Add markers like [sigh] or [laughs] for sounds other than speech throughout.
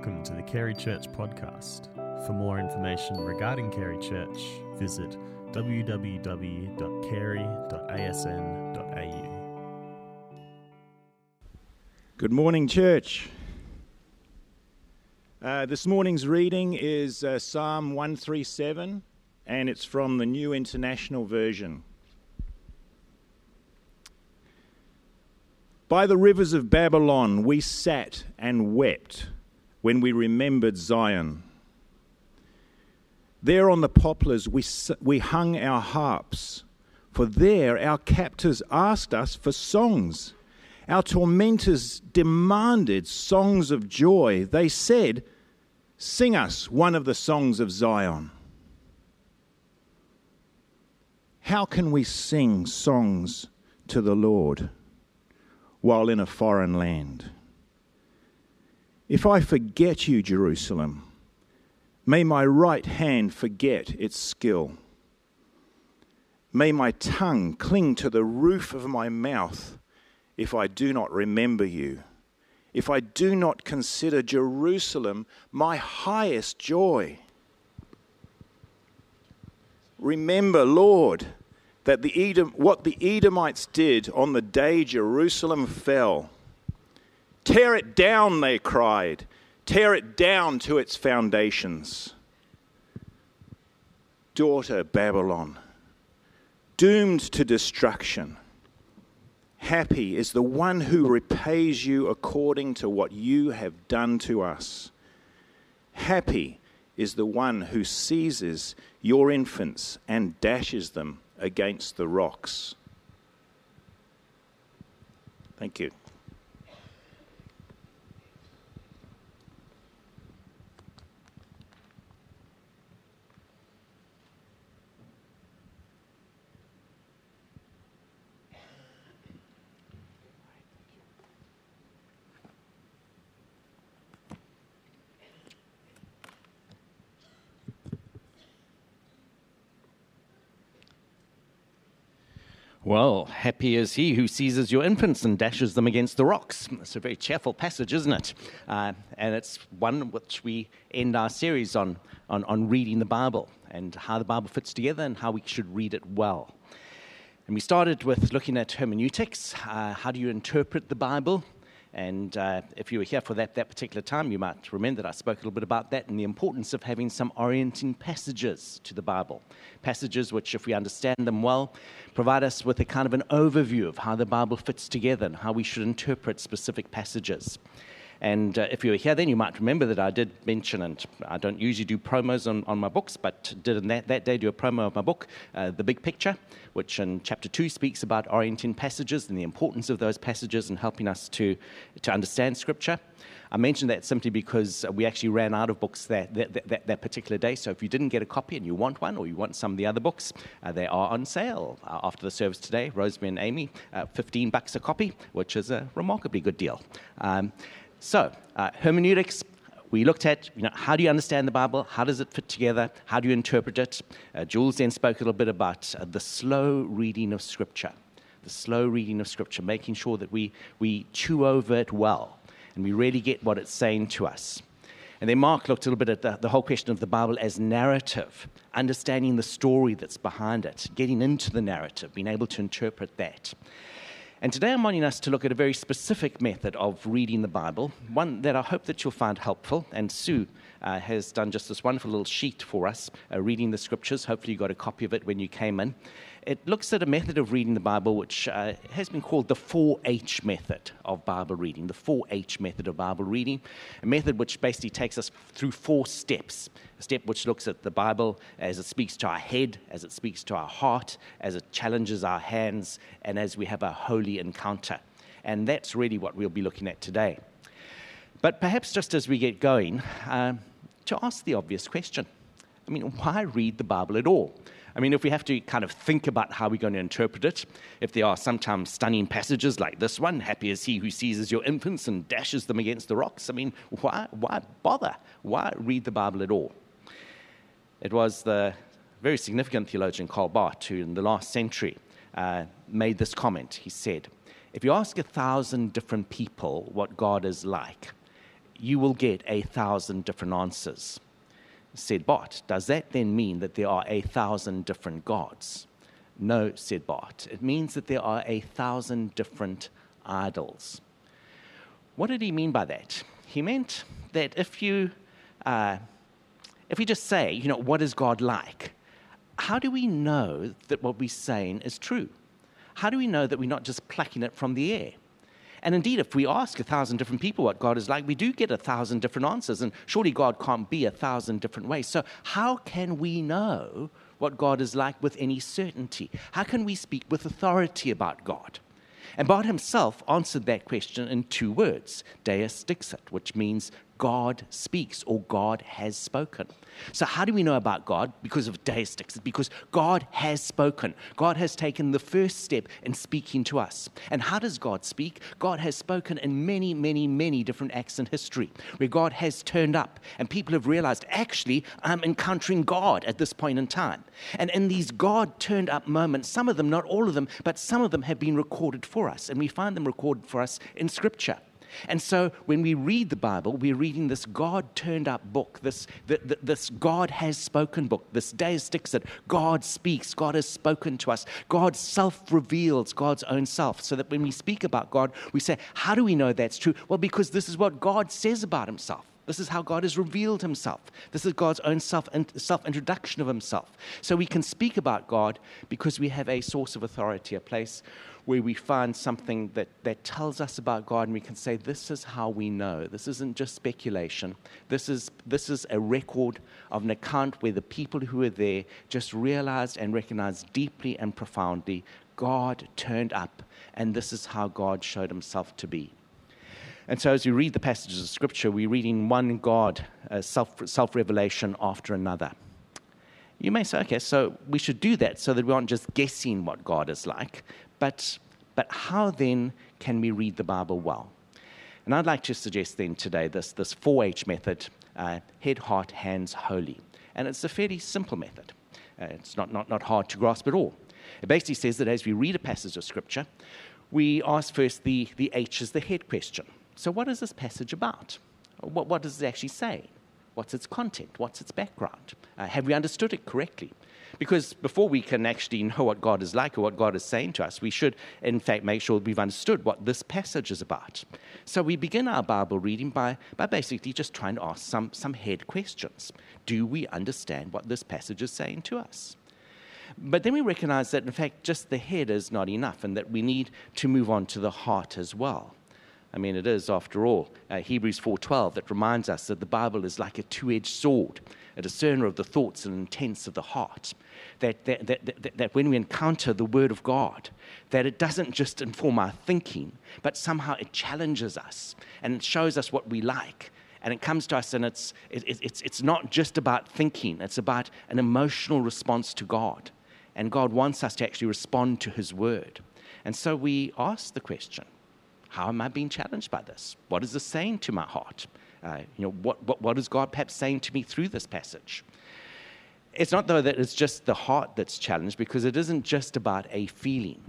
Welcome to the Carey Church podcast. For more information regarding Carey Church, visit www.carey.asn.au. Good morning, church. Uh, this morning's reading is uh, Psalm 137, and it's from the New International Version. By the rivers of Babylon we sat and wept when we remembered Zion. There on the poplars we, we hung our harps, for there our captors asked us for songs. Our tormentors demanded songs of joy. They said, Sing us one of the songs of Zion. How can we sing songs to the Lord while in a foreign land? If I forget you, Jerusalem, may my right hand forget its skill. May my tongue cling to the roof of my mouth if I do not remember you, if I do not consider Jerusalem my highest joy. Remember, Lord, that the Edom, what the Edomites did on the day Jerusalem fell Tear it down, they cried. Tear it down to its foundations. Daughter Babylon, doomed to destruction. Happy is the one who repays you according to what you have done to us. Happy is the one who seizes your infants and dashes them against the rocks. Thank you. Well, happy is he who seizes your infants and dashes them against the rocks. It's a very cheerful passage, isn't it? Uh, and it's one which we end our series on, on, on reading the Bible and how the Bible fits together and how we should read it well. And we started with looking at hermeneutics. Uh, how do you interpret the Bible? And uh, if you were here for that, that particular time, you might remember that I spoke a little bit about that and the importance of having some orienting passages to the Bible. Passages which, if we understand them well, provide us with a kind of an overview of how the Bible fits together and how we should interpret specific passages. And uh, if you were here then, you might remember that I did mention, and I don't usually do promos on, on my books, but did that, that day do a promo of my book, uh, The Big Picture, which in chapter 2 speaks about orienting passages and the importance of those passages and helping us to, to understand Scripture. I mentioned that simply because we actually ran out of books that, that, that, that, particular day. So if you didn't get a copy and you want one, or you want some of the other books, uh, they are on sale uh, after the service today. Rosemary and Amy, uh, 15 bucks a copy, which is a remarkably good deal. Um, so, uh, hermeneutics, we looked at you know, how do you understand the Bible? How does it fit together? How do you interpret it? Uh, Jules then spoke a little bit about uh, the slow reading of Scripture. The slow reading of Scripture, making sure that we, we chew over it well and we really get what it's saying to us. And then Mark looked a little bit at the, the whole question of the Bible as narrative, understanding the story that's behind it, getting into the narrative, being able to interpret that. And today I'm wanting us to look at a very specific method of reading the Bible, one that I hope that you'll find helpful. And Sue uh, has done just this wonderful little sheet for us, uh, reading the scriptures. Hopefully you got a copy of it when you came in. It looks at a method of reading the Bible which uh, has been called the 4H method of Bible reading, the 4H method of Bible reading, a method which basically takes us through four steps. A step which looks at the Bible as it speaks to our head, as it speaks to our heart, as it challenges our hands, and as we have a holy encounter. And that's really what we'll be looking at today. But perhaps just as we get going, uh, to ask the obvious question I mean, why read the Bible at all? I mean, if we have to kind of think about how we're going to interpret it, if there are sometimes stunning passages like this one, happy is he who seizes your infants and dashes them against the rocks, I mean, why, why bother? Why read the Bible at all? It was the very significant theologian Karl Barth who, in the last century, uh, made this comment. He said, If you ask a thousand different people what God is like, you will get a thousand different answers. Said Barth, does that then mean that there are a thousand different gods? No, said Barth. It means that there are a thousand different idols. What did he mean by that? He meant that if you, uh, if we just say, you know, what is God like? How do we know that what we're saying is true? How do we know that we're not just plucking it from the air? And indeed, if we ask a thousand different people what God is like, we do get a thousand different answers. And surely God can't be a thousand different ways. So, how can we know what God is like with any certainty? How can we speak with authority about God? And Barth himself answered that question in two words Deus dixit, which means God speaks or God has spoken. So, how do we know about God? Because of dixit, because God has spoken. God has taken the first step in speaking to us. And how does God speak? God has spoken in many, many, many different acts in history where God has turned up and people have realized, actually, I'm encountering God at this point in time. And in these God turned up moments, some of them, not all of them, but some of them have been recorded for us. And we find them recorded for us in Scripture. And so when we read the Bible, we're reading this God turned up book, this, the, the, this God has spoken book, this Deus Dixit. God speaks, God has spoken to us. God self reveals God's own self. So that when we speak about God, we say, How do we know that's true? Well, because this is what God says about himself. This is how God has revealed himself. This is God's own self, self introduction of himself. So we can speak about God because we have a source of authority, a place where we find something that, that tells us about God and we can say, this is how we know. This isn't just speculation. This is, this is a record of an account where the people who were there just realized and recognized deeply and profoundly God turned up, and this is how God showed himself to be. And so, as we read the passages of Scripture, we're reading one God, uh, self revelation after another. You may say, okay, so we should do that so that we aren't just guessing what God is like, but, but how then can we read the Bible well? And I'd like to suggest then today this, this 4H method uh, head, heart, hands, holy. And it's a fairly simple method. Uh, it's not, not, not hard to grasp at all. It basically says that as we read a passage of Scripture, we ask first the, the H is the head question. So, what is this passage about? What, what does it actually say? What's its content? What's its background? Uh, have we understood it correctly? Because before we can actually know what God is like or what God is saying to us, we should, in fact, make sure we've understood what this passage is about. So we begin our Bible reading by, by basically just trying to ask some, some head questions. Do we understand what this passage is saying to us? But then we recognize that, in fact, just the head is not enough and that we need to move on to the heart as well. I mean, it is, after all, uh, Hebrews 4.12 that reminds us that the Bible is like a two-edged sword, a discerner of the thoughts and intents of the heart that, that, that, that, when we encounter the Word of God, that it doesn't just inform our thinking, but somehow it challenges us and it shows us what we like. And it comes to us, and it's, it, it's, it's not just about thinking, it's about an emotional response to God. And God wants us to actually respond to His Word. And so we ask the question How am I being challenged by this? What is this saying to my heart? Uh, you know, what, what, what is God perhaps saying to me through this passage? It's not, though, that it's just the heart that's challenged because it isn't just about a feeling.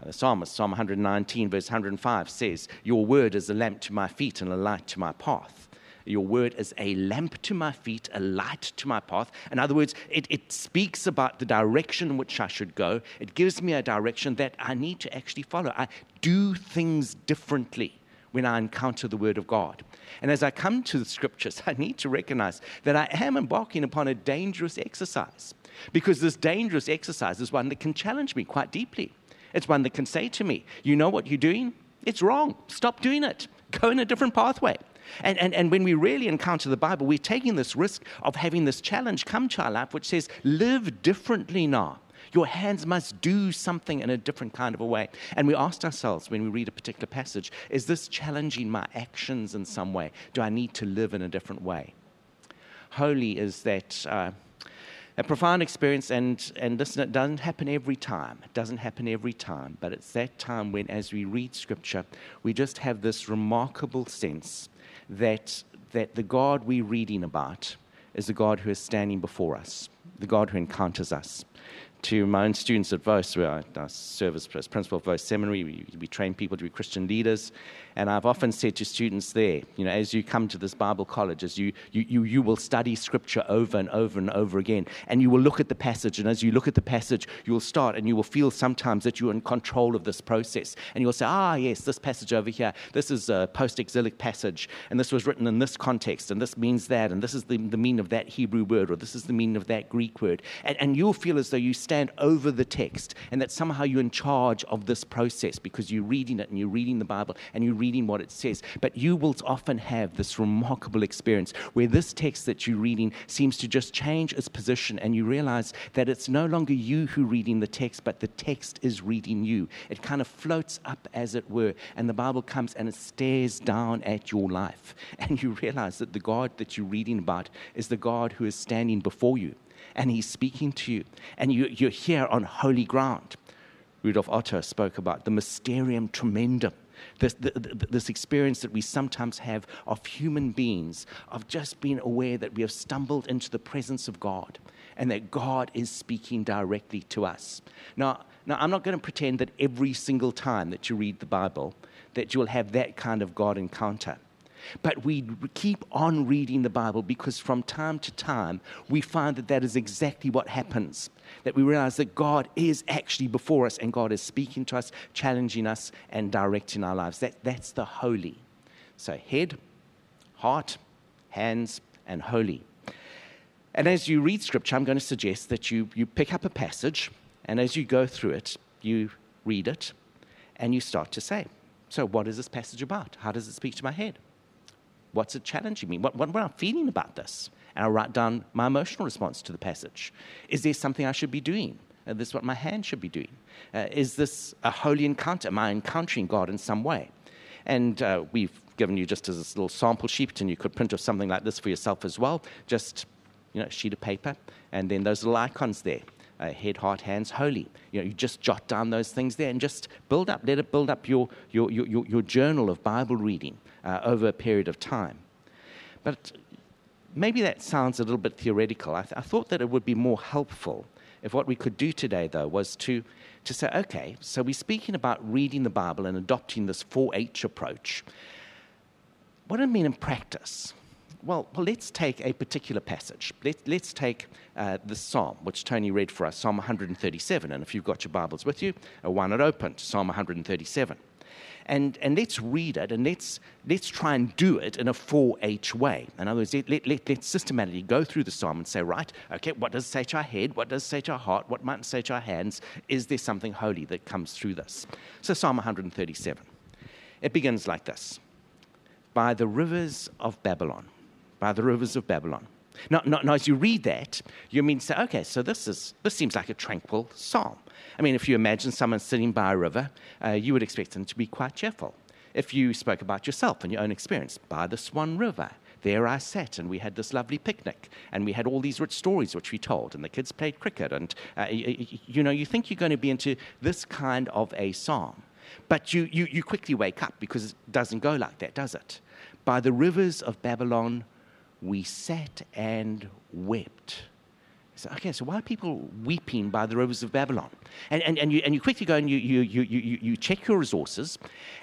Uh, the psalmist, Psalm 119, verse 105, says, Your word is a lamp to my feet and a light to my path. Your word is a lamp to my feet, a light to my path. In other words, it, it speaks about the direction in which I should go. It gives me a direction that I need to actually follow. I do things differently when I encounter the Word of God. And as I come to the Scriptures, [laughs] I need to recognize that I am embarking upon a dangerous exercise because this dangerous exercise is one that can challenge me quite deeply. It's one that can say to me, You know what you're doing? It's wrong. Stop doing it. Go in a different pathway. And, and, and when we really encounter the Bible, we're taking this risk of having this challenge come to our life, which says, Live differently now. Your hands must do something in a different kind of a way. And we asked ourselves when we read a particular passage is this challenging my actions in some way? Do I need to live in a different way? Holy is that. Uh, a profound experience, and, and listen, it doesn't happen every time. It doesn't happen every time, but it's that time when, as we read Scripture, we just have this remarkable sense that, that the God we're reading about is the God who is standing before us, the God who encounters us to my own students at Vose, where I, I serve as principal of Vose Seminary. We, we train people to be Christian leaders. And I've often said to students there, you know, as you come to this Bible college, as you, you, you, you will study scripture over and over and over again, and you will look at the passage, and as you look at the passage, you will start and you will feel sometimes that you're in control of this process. And you'll say, ah, yes, this passage over here, this is a post exilic passage, and this was written in this context, and this means that, and this is the, the meaning of that Hebrew word, or this is the meaning of that Greek word. And, and you'll feel as though you stand over the text, and that somehow you're in charge of this process because you're reading it and you're reading the Bible and you're reading what it says. But you will often have this remarkable experience where this text that you're reading seems to just change its position, and you realize that it's no longer you who reading the text, but the text is reading you. It kind of floats up, as it were, and the Bible comes and it stares down at your life. [laughs] And you realize that the God that you're reading about is the God who is standing before you and he's speaking to you, and you, you're here on holy ground. Rudolf Otto spoke about the mysterium tremendum. This, this, experience that we sometimes have of human beings, of just being aware that we have stumbled into the presence of God and that God is speaking directly to us. Now, now I'm not going to pretend that every single time that you read the Bible that you'll have that kind of God encounter. But we keep on reading the Bible because from time to time we find that that is exactly what happens. That we realize that God is actually before us and God is speaking to us, challenging us, and directing our lives. That, that's the holy. So, head, heart, hands, and holy. And as you read scripture, I'm going to suggest that you, you pick up a passage, and as you go through it, you read it, and you start to say, So, what is this passage about? How does it speak to my head? What's it challenging me? What, what, am I feeling about this? And I write down my emotional response to the passage. Is there something I should be doing? Uh, this is what my hand should be doing. Uh, is this a holy encounter? Am I encountering God in some way? And uh, we've given you just as a little sample sheet, and you could print off something like this for yourself as well. Just you know, a sheet of paper, and then those little icons there. Uh, head, heart, hands, holy. You know, you just jot down those things there and just build up, let it build up your, your, your, your journal of Bible reading uh, over a period of time. But maybe that sounds a little bit theoretical. I, th- I, thought that it would be more helpful if what we could do today, though, was to, to say, okay, so we're speaking about reading the Bible and adopting this 4 H approach. What does it mean in practice? Well, well, let's take a particular passage. Let, us take uh, the psalm, which Tony read for us, Psalm 137. And if you've got your Bibles with you, uh, one it open, Psalm 137 and, and let's read it and let's, let's try and do it in a 4H way. In other words, let, let, let, let's systematically go through the psalm and say, right, okay, what does it say to our head? What does it say to our heart? What might say to our hands? Is there something holy that comes through this? So, Psalm 137. It begins like this By the rivers of Babylon, by the rivers of Babylon. Now, now, now, as you read that, you mean say, okay, so this is this seems like a tranquil psalm. I mean, if you imagine someone sitting by a river, uh, you would expect them to be quite cheerful. If you spoke about yourself and your own experience, by the Swan River, there I sat and we had this lovely picnic and we had all these rich stories which we told and the kids played cricket and uh, you, you, know you think you're going to be into this kind of a psalm but you, you, you quickly wake up because it doesn't go like that does it by the rivers of babylon we sat and wept so, okay, so why are people weeping by the rivers of Babylon? And, and, and, you, and you quickly go and you, you, you, you, you check your resources.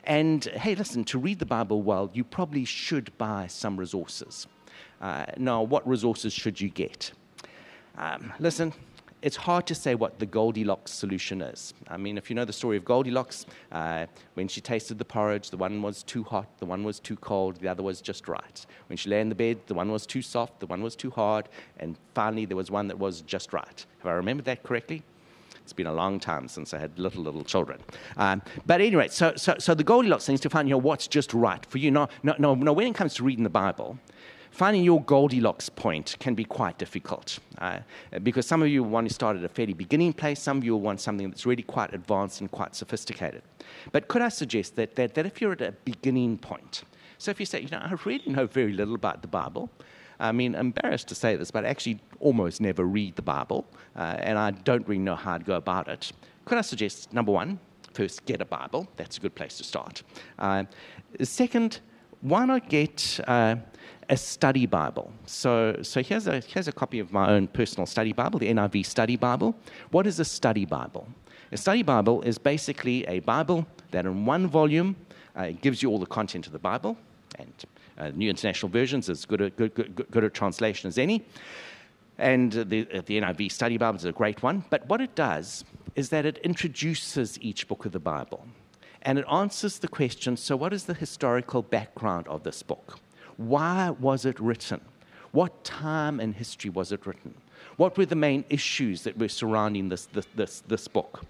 And hey, listen, to read the Bible well, you probably should buy some resources. Uh, now, what resources should you get? Um, listen, it's hard to say what the Goldilocks solution is. I mean, if you know the story of Goldilocks, uh, when she tasted the porridge, the one was too hot, the one was too cold, the other was just right. When she lay in the bed, the one was too soft, the one was too hard, and finally there was one that was just right. Have I remembered that correctly? It's been a long time since I had little, little children. Um, but anyway, so, so, so the Goldilocks thing is to find you know, what's just right for you. No, no, no, no, when it comes to reading the Bible, finding your Goldilocks point can be quite difficult uh, because some of you want to start at a fairly beginning place, some of you want something that's really quite advanced and quite sophisticated. But could I suggest that, that, that if you're at a beginning point, so if you say, you know, I really know very little about the Bible, I mean, embarrassed to say this, but I actually almost never read the Bible, uh, and I don't really know how to go about it. Could I suggest, number one, first get a Bible? That's a good place to start. Uh, second, why not get uh, a study Bible? So, so here's, a, here's a copy of my own personal study Bible, the NIV Study Bible. What is a study Bible? A study Bible is basically a Bible that in one volume uh, gives you all the content of the Bible, and uh, New International Versions is good, good, good, good at translation as any. And the, the NIV Study Bible is a great one. But what it does is that it introduces each book of the Bible. And it answers the question so, what is the historical background of this book? Why was it written? What time in history was it written? What were the main issues that were surrounding this, this, this, this book?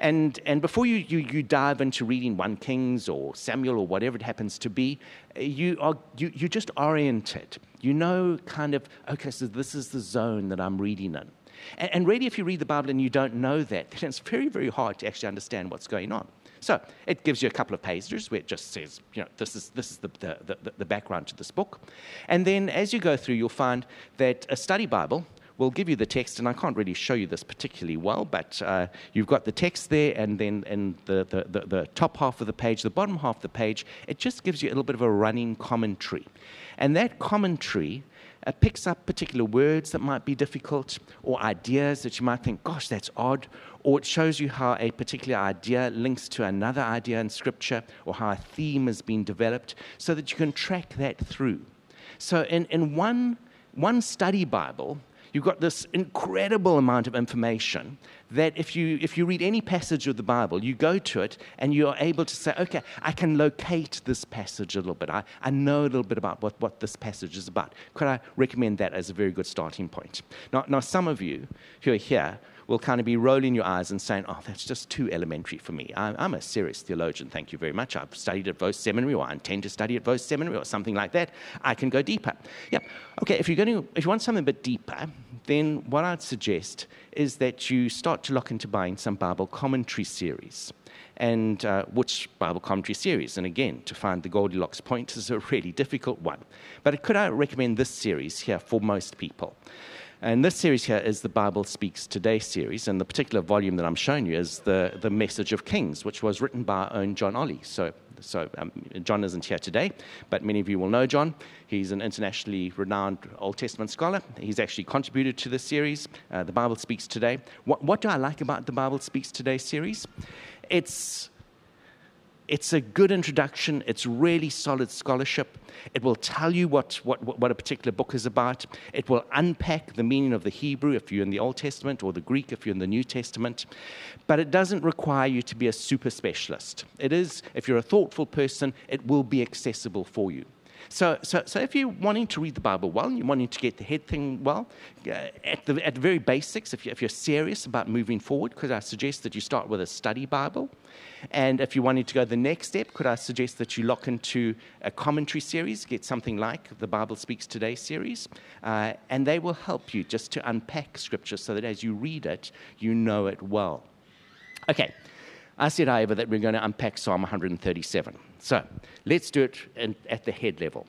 And, and before you, you, you dive into reading 1 Kings or Samuel or whatever it happens to be, you are you, you just oriented. You know, kind of, okay, so this is the zone that I'm reading in. And, and really, if you read the Bible and you don't know that, then it's very, very hard to actually understand what's going on. So it gives you a couple of pages where it just says, you know, this is, this is the, the, the, the background to this book. And then as you go through, you'll find that a study Bible will give you the text, and I can't really show you this particularly well, but uh, you've got the text there, and then in the, the, the, the, top half of the page, the bottom half of the page, it just gives you a little bit of a running commentary. And that commentary uh, picks up particular words that might be difficult or ideas that you might think, gosh, that's odd, or it shows you how a particular idea links to another idea in Scripture or how a theme has been developed so that you can track that through. So, in, in one, one study Bible, you've got this incredible amount of information that if you, if you read any passage of the Bible, you go to it and you're able to say, okay, I can locate this passage a little bit. I, I know a little bit about what, what this passage is about. Could I recommend that as a very good starting point? Now, now some of you who are here will kind of be rolling your eyes and saying, oh, that's just too elementary for me. I'm, a serious theologian, thank you very much. I've studied at Vose Seminary, or I intend to study at Vose Seminary, or something like that. I can go deeper. Yeah, okay, if you're going to, if you want something a bit deeper, then what I'd suggest is that you start to look into buying some Bible commentary series. And uh, which Bible commentary series? And again, to find the Goldilocks point is a really difficult one. But could I recommend this series here for most people? And this series here is the Bible Speaks Today series, and the particular volume that I'm showing you is the, the Message of Kings, which was written by our own John Olley. So, so um, John isn't here today, but many of you will know John. He's an internationally renowned Old Testament scholar. He's actually contributed to this series, uh, The Bible Speaks Today. What, what do I like about the Bible Speaks Today series? It's it's a good introduction. It's really solid scholarship. It will tell you what, what, what a particular book is about. It will unpack the meaning of the Hebrew if you're in the Old Testament or the Greek if you're in the New Testament. But it doesn't require you to be a super specialist. It is, if you're a thoughtful person, it will be accessible for you. So, so, so if you're wanting to read the Bible well and you're wanting to get the head thing well, uh, at, the, at the very basics, if, you, if you're serious about moving forward, could I suggest that you start with a study Bible? And if you wanted to go the next step, could I suggest that you lock into a commentary series, get something like the Bible Speaks Today series, uh, and they will help you just to unpack Scripture so that as you read it, you know it well. Okay, I said, however, that we're going to unpack Psalm 137. So let's do it at the head level.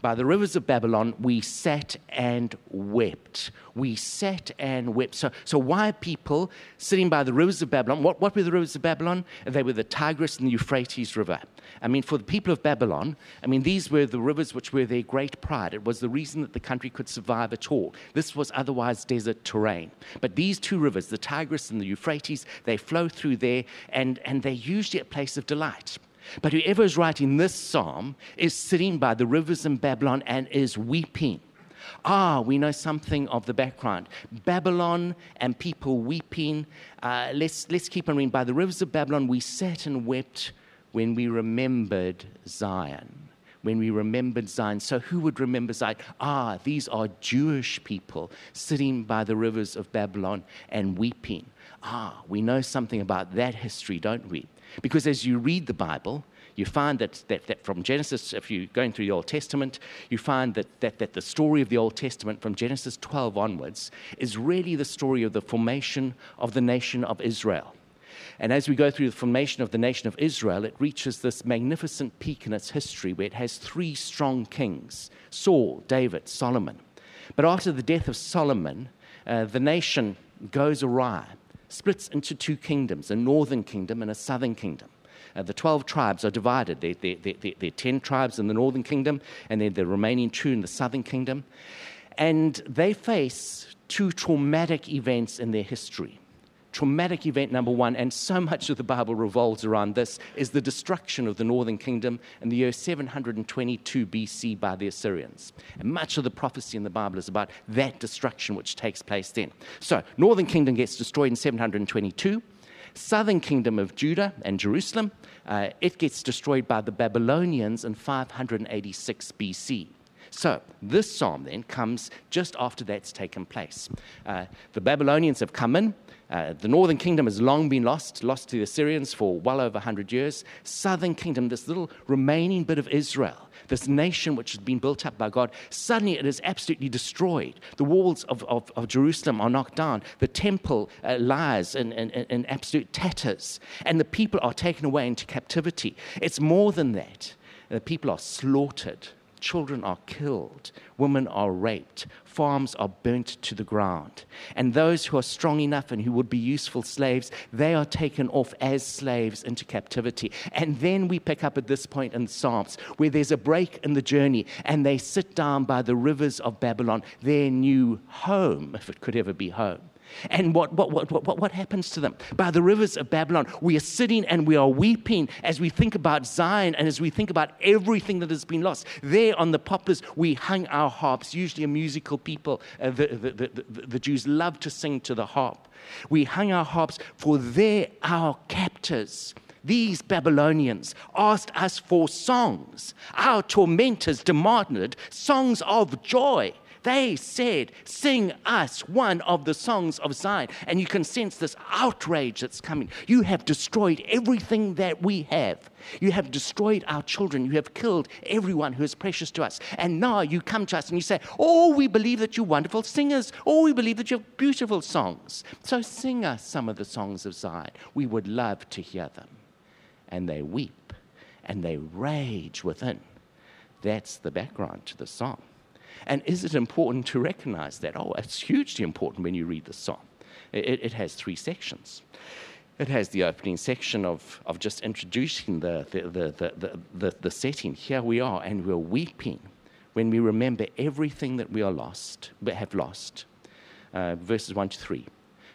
By the rivers of Babylon, we sat and wept. We sat and wept. So, so why are people sitting by the rivers of Babylon? What, what were the rivers of Babylon? They were the Tigris and the Euphrates River. I mean, for the people of Babylon, I mean, these were the rivers which were their great pride. It was the reason that the country could survive at all. This was otherwise desert terrain. But these two rivers, the Tigris and the Euphrates, they flow through there, and, and they're usually a place of delight. But whoever is writing this psalm is sitting by the rivers in Babylon and is weeping. Ah, we know something of the background. Babylon and people weeping. Uh, let's, let's keep on reading. By the rivers of Babylon, we sat and wept when we remembered Zion. When we remembered Zion. So, who would remember Zion? Ah, these are Jewish people sitting by the rivers of Babylon and weeping. Ah, we know something about that history, don't we? Because as you read the Bible, you find that, that, that from Genesis, if you're going through the Old Testament, you find that, that, that the story of the Old Testament from Genesis 12 onwards is really the story of the formation of the nation of Israel. And as we go through the formation of the nation of Israel, it reaches this magnificent peak in its history where it has three strong kings Saul, David, Solomon. But after the death of Solomon, uh, the nation goes awry splits into two kingdoms a northern kingdom and a southern kingdom. Uh, the 12 tribes are divided. There, are 10 tribes in the northern kingdom, and then the remaining two in the southern kingdom. And they face two traumatic events in their history traumatic event number one, and so much of the Bible revolves around this, is the destruction of the northern kingdom in the year 722 BC by the Assyrians. And much of the prophecy in the Bible is about that destruction which takes place then. So, northern kingdom gets destroyed in 722. Southern kingdom of Judah and Jerusalem, uh, it gets destroyed by the Babylonians in 586 BC. So, this psalm then comes just after that's taken place. Uh, the Babylonians have come in, uh, the northern kingdom has long been lost, lost to the Assyrians for well over 100 years. Southern kingdom, this little remaining bit of Israel, this nation which has been built up by God, suddenly it is absolutely destroyed. The walls of, of, of Jerusalem are knocked down. The temple uh, lies in, in, in absolute tatters. And the people are taken away into captivity. It's more than that. The people are slaughtered. Children are killed, women are raped, farms are burnt to the ground. And those who are strong enough and who would be useful slaves, they are taken off as slaves into captivity. And then we pick up at this point in Psalms where there's a break in the journey and they sit down by the rivers of Babylon, their new home, if it could ever be home. And what, what, what, what, what happens to them? By the rivers of Babylon, we are sitting and we are weeping as we think about Zion and as we think about everything that has been lost. There on the poplars, we hung our harps, usually a musical people. Uh, the, the, the, the, Jews love to sing to the harp. We hung our harps, for there our captors these Babylonians asked us for songs. Our tormentors demanded songs of joy. They said, Sing us one of the songs of Zion. And you can sense this outrage that's coming. You have destroyed everything that we have. You have destroyed our children. You have killed everyone who is precious to us. And now you come to us and you say, Oh, we believe that you're wonderful singers. Oh, we believe that you have beautiful songs. So sing us some of the songs of Zion. We would love to hear them. And they weep and they rage within. That's the background to the song. And is it important to recognize that? Oh, it's hugely important when you read the psalm. It, it has three sections. It has the opening section of, of just introducing the, the, the, the, the, the setting. Here we are, and we're weeping when we remember everything that we are lost, have lost. Uh, verses 1 to 3.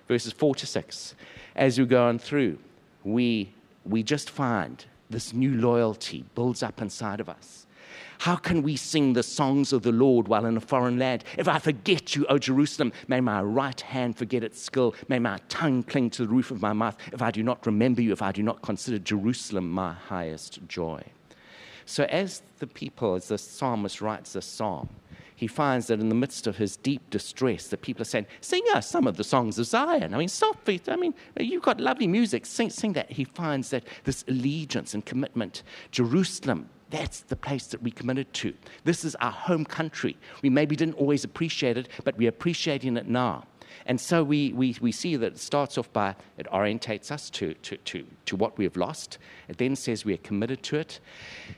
Verses 4 to 6. As we go on through, we, we just find this new loyalty builds up inside of us. How can we sing the songs of the Lord while in a foreign land? If I forget you, O Jerusalem, may my right hand forget its skill. May my tongue cling to the roof of my mouth. If I do not remember you, if I do not consider Jerusalem my highest joy. So, as the people, as the psalmist writes this psalm, he finds that in the midst of his deep distress, the people are saying, Sing us some of the songs of Zion. I mean, stop. I mean, you've got lovely music. Sing, sing that. He finds that this allegiance and commitment, Jerusalem, that's the place that we committed to. This is our home country. We maybe didn't always appreciate it, but we're appreciating it now. And so we, we, we see that it starts off by it orientates us to, to, to, to what we have lost. It then says we are committed to it.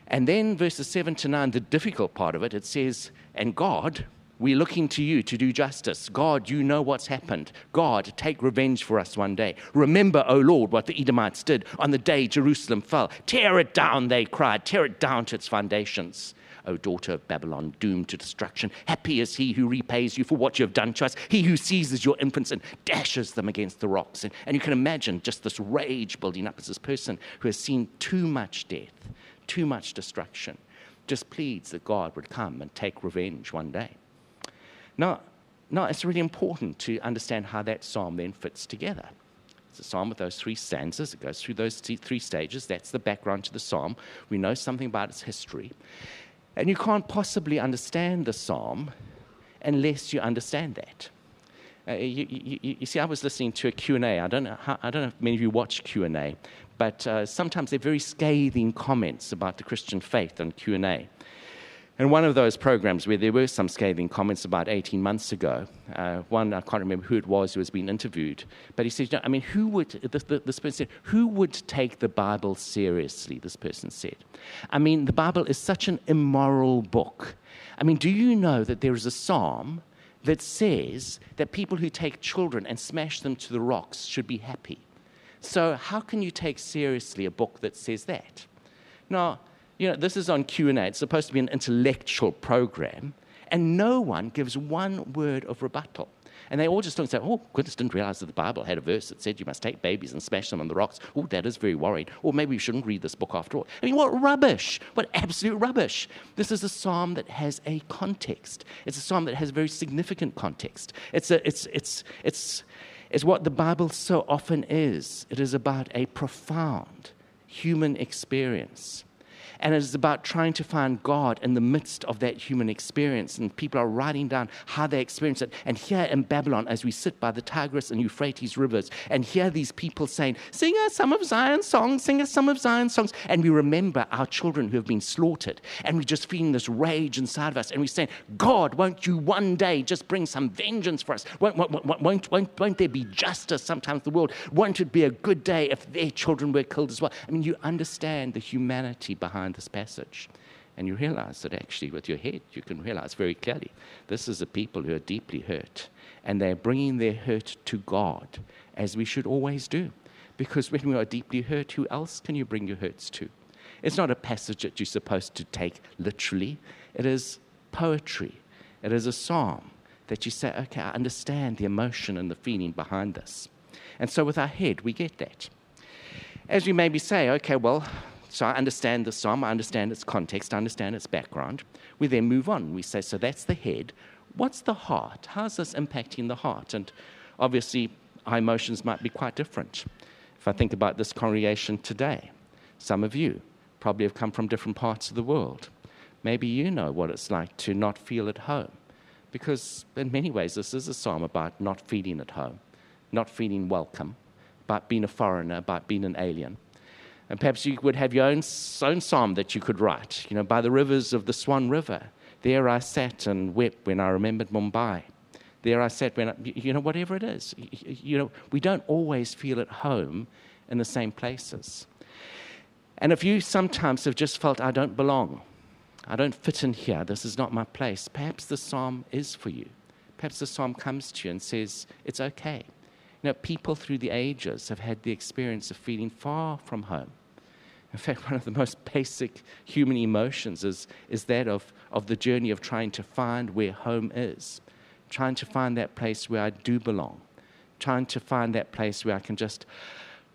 And then verses 7 to 9, the difficult part of it, it says, And God, we're looking to you to do justice. God, you know what's happened. God, take revenge for us one day. Remember, O Lord, what the Edomites did on the day Jerusalem fell. Tear it down, they cried. Tear it down to its foundations. O daughter of Babylon, doomed to destruction. Happy is he who repays you for what you have done to us, he who seizes your infants and dashes them against the rocks. And, and you can imagine just this rage building up as this person who has seen too much death, too much destruction, just pleads that God would come and take revenge one day. Now, now, it's really important to understand how that psalm then fits together. It's a psalm with those three stanzas. It goes through those three stages. That's the background to the psalm. We know something about its history. And you can't possibly understand the psalm unless you understand that. Uh, you, you, you, see, I was listening to a Q&A. I don't know, how, I don't know if many of you watch Q&A, but uh, sometimes they're very scathing comments about the Christian faith on Q&A. And one of those programs where there were some scathing comments about 18 months ago, uh, one, I can't remember who it was who was being interviewed, but he said, know, I mean, who would, this, this person said, who would take the Bible seriously, this person said. I mean, the Bible is such an immoral book. I mean, do you know that there is a psalm that says that people who take children and smash them to the rocks should be happy? So how can you take seriously a book that says that? Now, you know, this is on Q&A. It's supposed to be an intellectual program, and no one gives one word of rebuttal. And they all just don't say, oh, goodness, didn't realize that the Bible had a verse that said you must take babies and smash them on the rocks. Oh, that is very worried. Or maybe we shouldn't read this book after all. I mean, what rubbish. What absolute rubbish. This is a psalm that has a context. It's a psalm that has a very significant context. It's, a, it's, it's, it's, it's what the Bible so often is. It is about a profound human experience and it is about trying to find God in the midst of that human experience. And people are writing down how they experience it. And here in Babylon, as we sit by the Tigris and Euphrates rivers, and hear these people saying, Sing us some of Zion's songs, sing us some of Zion's songs. And we remember our children who have been slaughtered. And we're just feeling this rage inside of us. And we're saying, God, won't you one day just bring some vengeance for us? Won't, won't, won't, won't, won't there be justice sometimes in the world? Won't it be a good day if their children were killed as well? I mean, you understand the humanity behind this passage. And you realize that actually, with your head, you can realize very clearly this is a people who are deeply hurt. And they're bringing their hurt to God, as we should always do. Because when we are deeply hurt, who else can you bring your hurts to? It's not a passage that you're supposed to take literally, it is poetry, it is a psalm that you say, okay, I understand the emotion and the feeling behind this. And so with our head, we get that. As you maybe say, okay, well, so I understand the psalm, I understand its context, I understand its background. We then move on. We say, so that's the head. What's the heart? How's this impacting the heart? And obviously, our emotions might be quite different. If I think about this congregation today, some of you probably have come from different parts of the world. Maybe you know what it's like to not feel at home. Because in many ways, this is a psalm about not feeling at home, not feeling welcome, about being a foreigner, about being an alien. And perhaps you would have your own, own psalm that you could write. You know, by the rivers of the Swan River, there I sat and wept when I remembered Mumbai. There I sat when, I, you know, whatever it is. You know, we don't always feel at home in the same places. And if you sometimes have just felt, I don't belong, I don't fit in here, this is not my place, perhaps the psalm is for you. Perhaps the psalm comes to you and says, it's okay. You know, people through the ages have had the experience of feeling far from home. In fact, one of the most [laughs] basic human emotions is, is that of, of the journey of trying to find where home is, trying to find that place where I do belong, trying to find that place where I can just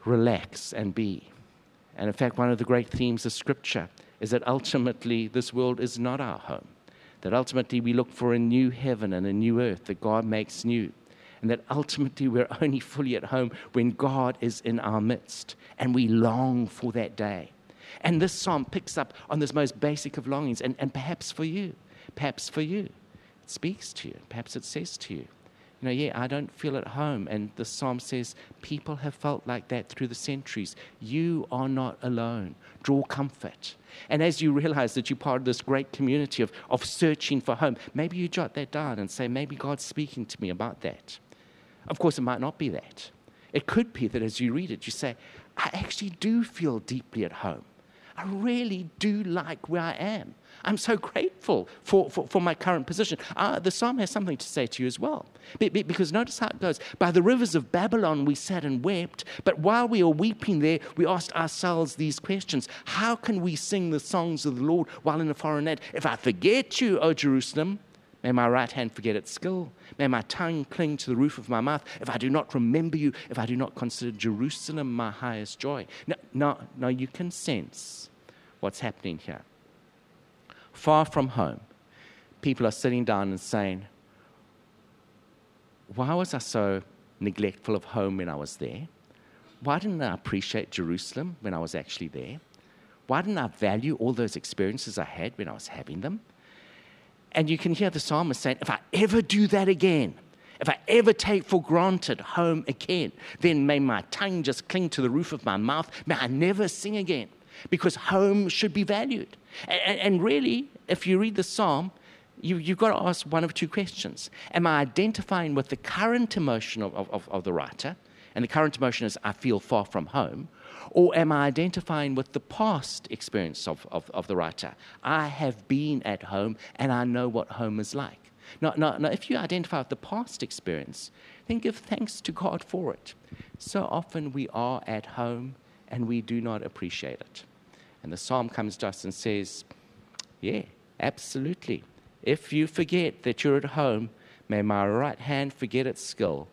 relax and be. And in fact, one of the great themes of Scripture is that ultimately this world is not our home, that ultimately we look for a new heaven and a new earth that God makes new and that ultimately we're [laughs] only fully at home when God is in our midst, and we long for that day. And this psalm picks up on this most basic of longings, and, and perhaps for you, perhaps for you, it speaks to you, perhaps it says to you, you know, yeah, I don't feel at home. And the psalm says, people have felt like that through the centuries. You are not alone. Draw comfort. And as you realize that you're part of this great community of, of searching for home, maybe you jot that down and say, maybe God's speaking to me about that. Of course, it might not be that. It could be that as you read it, you say, I actually do feel deeply at home. I really do like where I am. I'm so grateful for, for, for my current position. Uh, the psalm has something to say to you as well. Be, be, because notice how it goes. By the rivers of Babylon we sat and wept, but while we were weeping there, we asked ourselves these questions How can we sing the songs of the Lord while in a foreign land? If I forget you, O Jerusalem, May my right hand forget its skill. May my tongue cling to the roof of my mouth. If I do not remember you, if I do not consider Jerusalem my highest joy. Now, now, now you can sense what's happening here. Far from home, people are sitting down and saying, Why was I so neglectful of home when I was there? Why didn't I appreciate Jerusalem when I was actually there? Why didn't I value all those experiences I had when I was having them? And you can hear the psalmist saying, If I ever do that again, if I ever take for granted home again, then may my tongue just cling to the roof of my mouth. May I never sing again, because home should be valued. And, and really, if you read the psalm, you, you've got to ask one of two questions. Am I identifying with the current emotion of, of, of the writer? And the current emotion is, I feel far from home. Or am I identifying with the past experience of, of, of the writer? I have been at home and I know what home is like. Now, now, now, if you identify with the past experience, then give thanks to God for it. So often we are at home and we do not appreciate it. And the psalm comes to us and says, Yeah, absolutely. If you forget that you're at home, may my right hand forget its skill,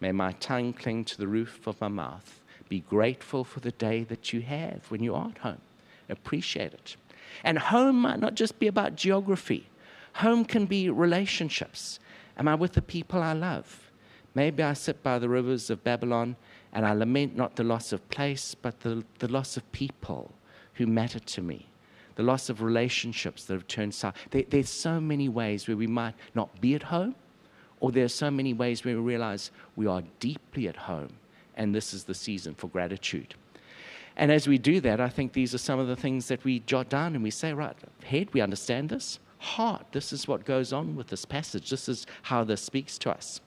may my tongue cling to the roof of my mouth. Be grateful for the day that you have when you are at home. Appreciate it. And home might not just be about geography, home can be relationships. Am I with the people I love? Maybe I sit by the rivers of Babylon and I lament not the loss of place, but the, the loss of people who matter to me, the loss of relationships that have turned sour. There, there's so many ways where we might not be at home, or there are so many ways where we realize we are deeply at home, and this is the season for gratitude. And as we do that, I think these are some of the things that we jot down and we say, right, head, we understand this. Heart, this is what goes on with this passage. This is how this speaks to us.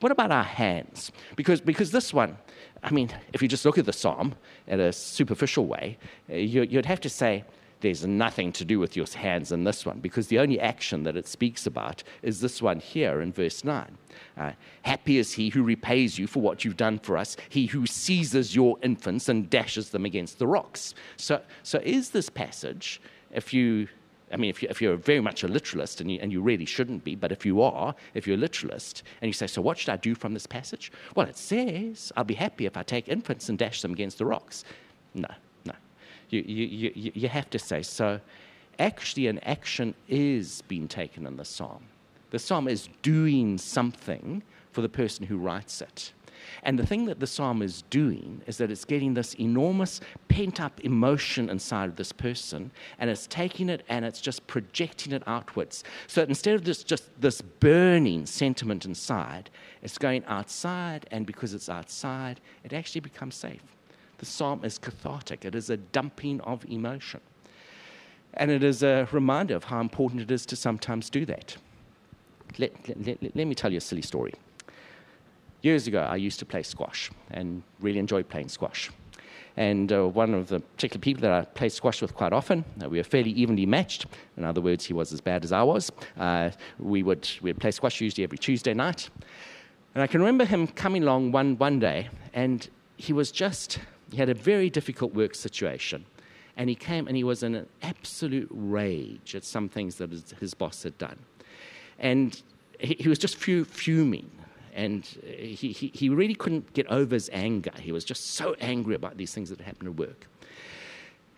What about our hands? Because, because this one, I mean, if you just look at the psalm in a superficial way, uh, you, you'd have to say, there's nothing to do with your hands in this one because the only action that it speaks about is this one here in verse 9. Uh, Happy is he who repays you for what you've done for us, he who seizes your infants and dashes them against the rocks. So, so is this passage, if you I mean, if, you, if you're very much a literalist, and you, and you really shouldn't be, but if you are, if you're a literalist, and you say, So what should I do from this passage? Well, it says, I'll be happy if I take infants and dash them against the rocks. No, no. You, you, you, have to say, So actually, an action is being taken in the psalm. The psalm is doing something for the person who writes it. And the thing that the psalm is doing is that it's getting this enormous pent up emotion inside of this person, and it's taking it and it's just projecting it outwards. So instead of this, just this burning sentiment inside, it's going outside, and because it's outside, it actually becomes safe. The psalm is cathartic, it is a dumping of emotion. And it is a reminder of how important it is to sometimes do that. Let, let, let, let me tell you a silly story. Years ago, I used to play squash and really enjoyed playing squash. And uh, one of the particular people that I played squash with quite often, uh, we were fairly evenly matched. In other words, he was as bad as I was. Uh, we would we'd play squash usually every Tuesday night. And I can remember him coming along one, one day, and he was just, he had a very difficult work situation. And he came and he was in an absolute rage at some things that his, his boss had done. And he, he was just fuming and he, he, he really couldn't get over his anger. He was just so angry about these things that happened at work.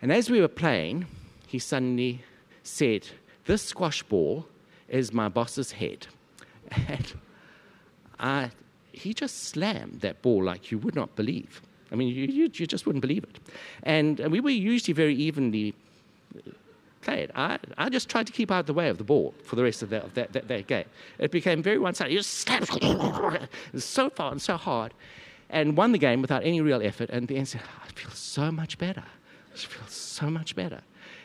And as we were playing, he suddenly said, This squash ball is my boss's head. [laughs] And I, he just slammed that ball like you would not believe. I mean, you, you, you just wouldn't believe it. And, and we were usually very evenly uh, play it. I, I just tried to keep out of the way of the ball for the rest of that, of that, that, that game. It became very one sided. You just slapped so far and so hard and won the game without any real effort. And the end said, I feel so much better. I feel so much better.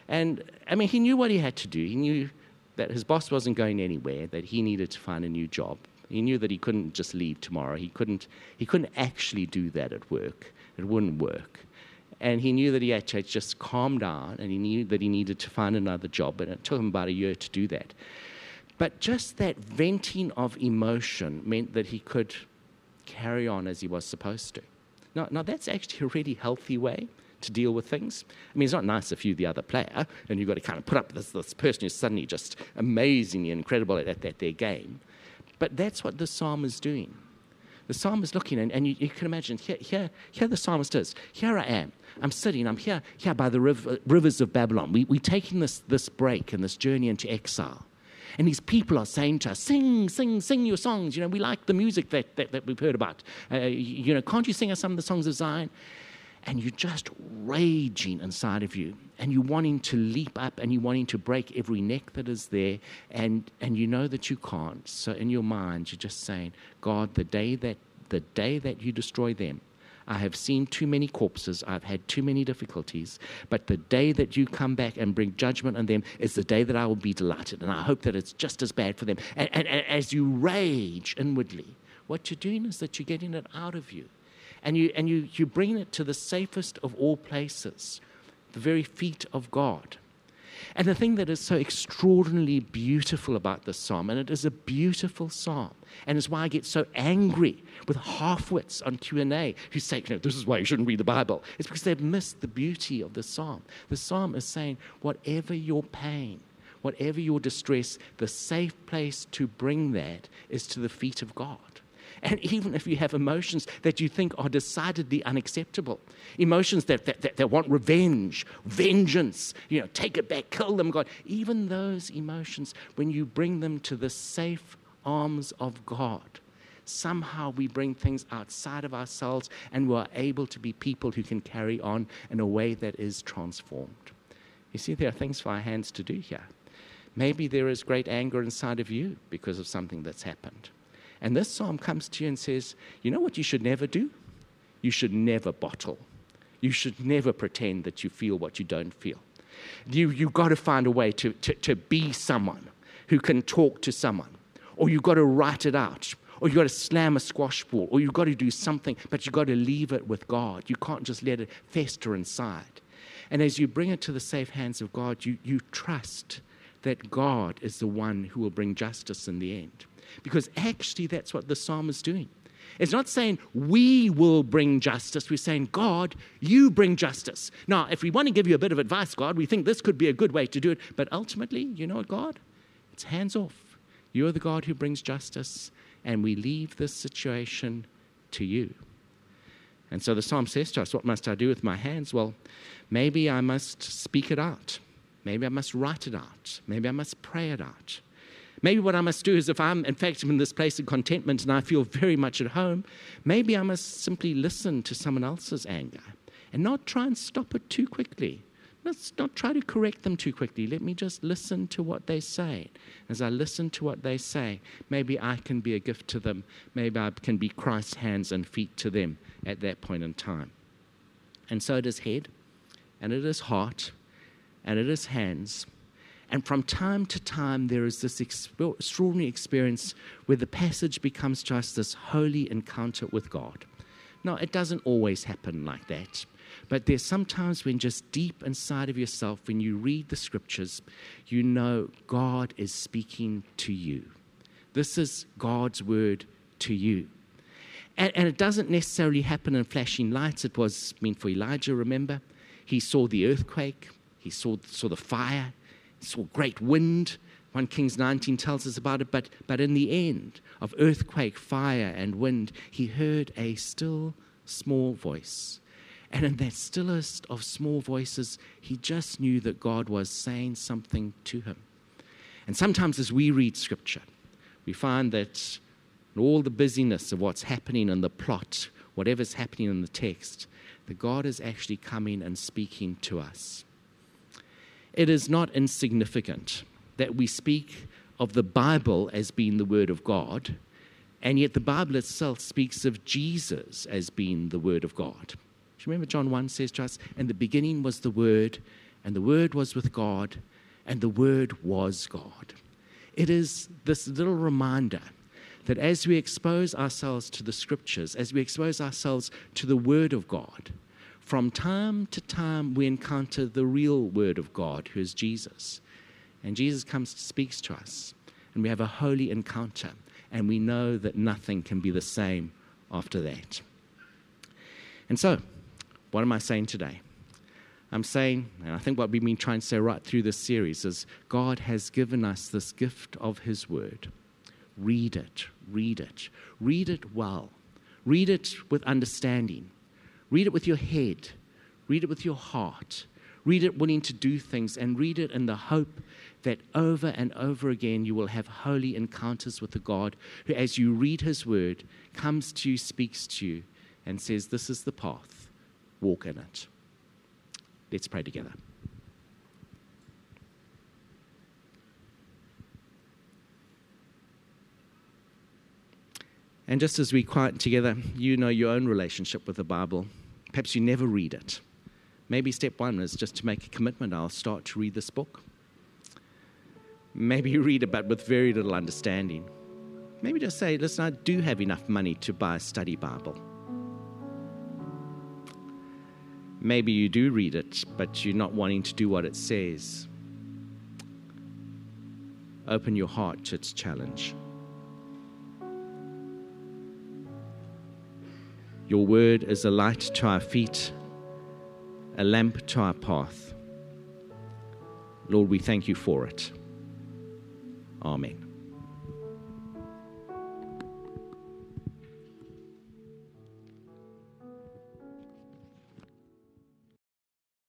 And I mean, he knew what he had to do. He knew that his boss wasn't going anywhere, that he needed to find a new job. He knew that he couldn't just leave tomorrow. He couldn't, he couldn't actually do that at work. It wouldn't work. And he knew that he had to just calm down and he knew that he needed to find another job. And it took him about a year to do that. But just that venting of emotion meant that he could carry on as he was supposed to. Now, now that's actually a really healthy way to deal with things. I mean, it's not nice if you're the other player and you've got to kind of put up this, this person who's suddenly just amazingly incredible at, at, at their game. But that's what the psalm is doing. The psalmist looking, and, and you, you, can imagine, here, here, here the psalmist is. Here I am. I'm sitting, I'm here, here by the river, rivers of Babylon. We, we're taking this, this break and this journey into exile. And these people are saying to us, sing, sing, sing your songs. You know, we like the music that, that, that we've heard about. Uh, you know, can't you sing us some of the songs of Zion? And you're just raging inside of you. And you're wanting to leap up and you're wanting to break every neck that is there. And, and you know that you can't. So in your mind, you're just saying, God, the day that, the day that you destroy them, I have seen too many corpses. I've had too many difficulties. But the day that you come back and bring judgment on them is the day that I will be delighted. And I hope that it's just as bad for them. And, and, and as you rage inwardly, what you're doing is that you're getting it out of you. And, you, and you, you bring it to the safest of all places, the very feet of God. And the thing that is so extraordinarily beautiful about this psalm, and it is a beautiful psalm, and it's why I get so angry with half-wits on Q&A who say, you know, this is why you shouldn't read the Bible. It's because they've missed the beauty of the psalm. The psalm is saying, whatever your pain, whatever your distress, the safe place to bring that is to the feet of God. And even if you have emotions that you think are decidedly unacceptable, emotions that, that, that, that, want revenge, vengeance, you know, take it back, kill them, God, even those emotions, when you bring them to the safe arms of God, somehow we bring things outside of ourselves and we're able to be people who can carry on in a way that is transformed. You see, there are things for our hands to do here. Maybe there is great anger inside of you because of something that's happened. And this psalm comes to you and says, You know what you should never do? You should never bottle. You should never pretend that you feel what you don't feel. You, you've got to find a way to, to, to be someone who can talk to someone, or you've got to write it out, or you've got to slam a squash ball, or you've got to do something, but you've got to leave it with God. You can't just let it fester inside. And as you bring it to the safe hands of God, you, you trust that God is the one who will bring justice in the end. Because actually, that's what the psalm is doing. It's not saying we will bring justice. We're saying, God, you bring justice. Now, if we want to give you a bit of advice, God, we think this could be a good way to do it. But ultimately, you know what, God? It's hands off. You're the God who brings justice, and we leave this situation to you. And so the psalm says to us, What must I do with my hands? Well, maybe I must speak it out. Maybe I must write it out. Maybe I must pray it out. Maybe what I must do is if I'm, in fact, in this place of contentment and I feel very much at home, maybe I must simply listen to someone else's anger and not try and stop it too quickly. Let's not try to correct them too quickly. Let me just listen to what they say. As I listen to what they say, maybe I can be a gift to them. Maybe I can be Christ's hands and feet to them at that point in time. And so it is head and it is heart and it is hands. And from time to time, there is this extraordinary experience where the passage becomes just this holy encounter with God. Now, it doesn't always happen like that, but there's sometimes when just deep inside of yourself, when you read the scriptures, you know God is speaking to you. This is God's word to you. And, and it doesn't necessarily happen in flashing lights. It was meant for Elijah, remember? He saw the earthquake, he saw, saw the fire, saw great wind. 1 Kings 19 tells us about it. But, but in the end of earthquake, fire, and wind, he heard a still small voice. And in that stillest of small voices, he just knew that God was saying something to him. And sometimes as we read scripture, we find that all the busyness of what's happening in the plot, whatever's happening in the text, that God is actually coming and speaking to us it is not insignificant that we speak of the Bible as being the Word of God, and yet the Bible itself speaks of Jesus as being the Word of God. Do you remember John 1 says to us, In the beginning was the Word, and the Word was with God, and the Word was God. It is this little reminder that as we expose ourselves to the Scriptures, as we expose ourselves to the Word of God, from time to time, we encounter the real Word of God, who is Jesus. And Jesus comes to speaks to us, and we have a holy encounter, and we know that nothing can be the same after that. And so, what am I saying today? I'm saying, and I think what we've been trying to say right through this series is God has given us this gift of His Word. Read it, read it, read it well, read it with understanding Read it with your head, read it with your heart, read it willing to do things, and read it in the hope that over and over again you will have holy encounters with the God who, as you read his word, comes to you, speaks to you, and says, This is the path, walk in it. Let's pray together. And just as we quiet together, you know your own relationship with the Bible. Perhaps you never read it. Maybe step one is just to make a commitment I'll start to read this book. Maybe you [laughs] read it, but with very little understanding. Maybe just say, listen, I do have enough money to buy a study Bible. Maybe you do read it, but you're not wanting to do what it says. open your heart to its challenge. Your word is a light to our feet, a lamp to our path. Lord, we thank you for it. Amen.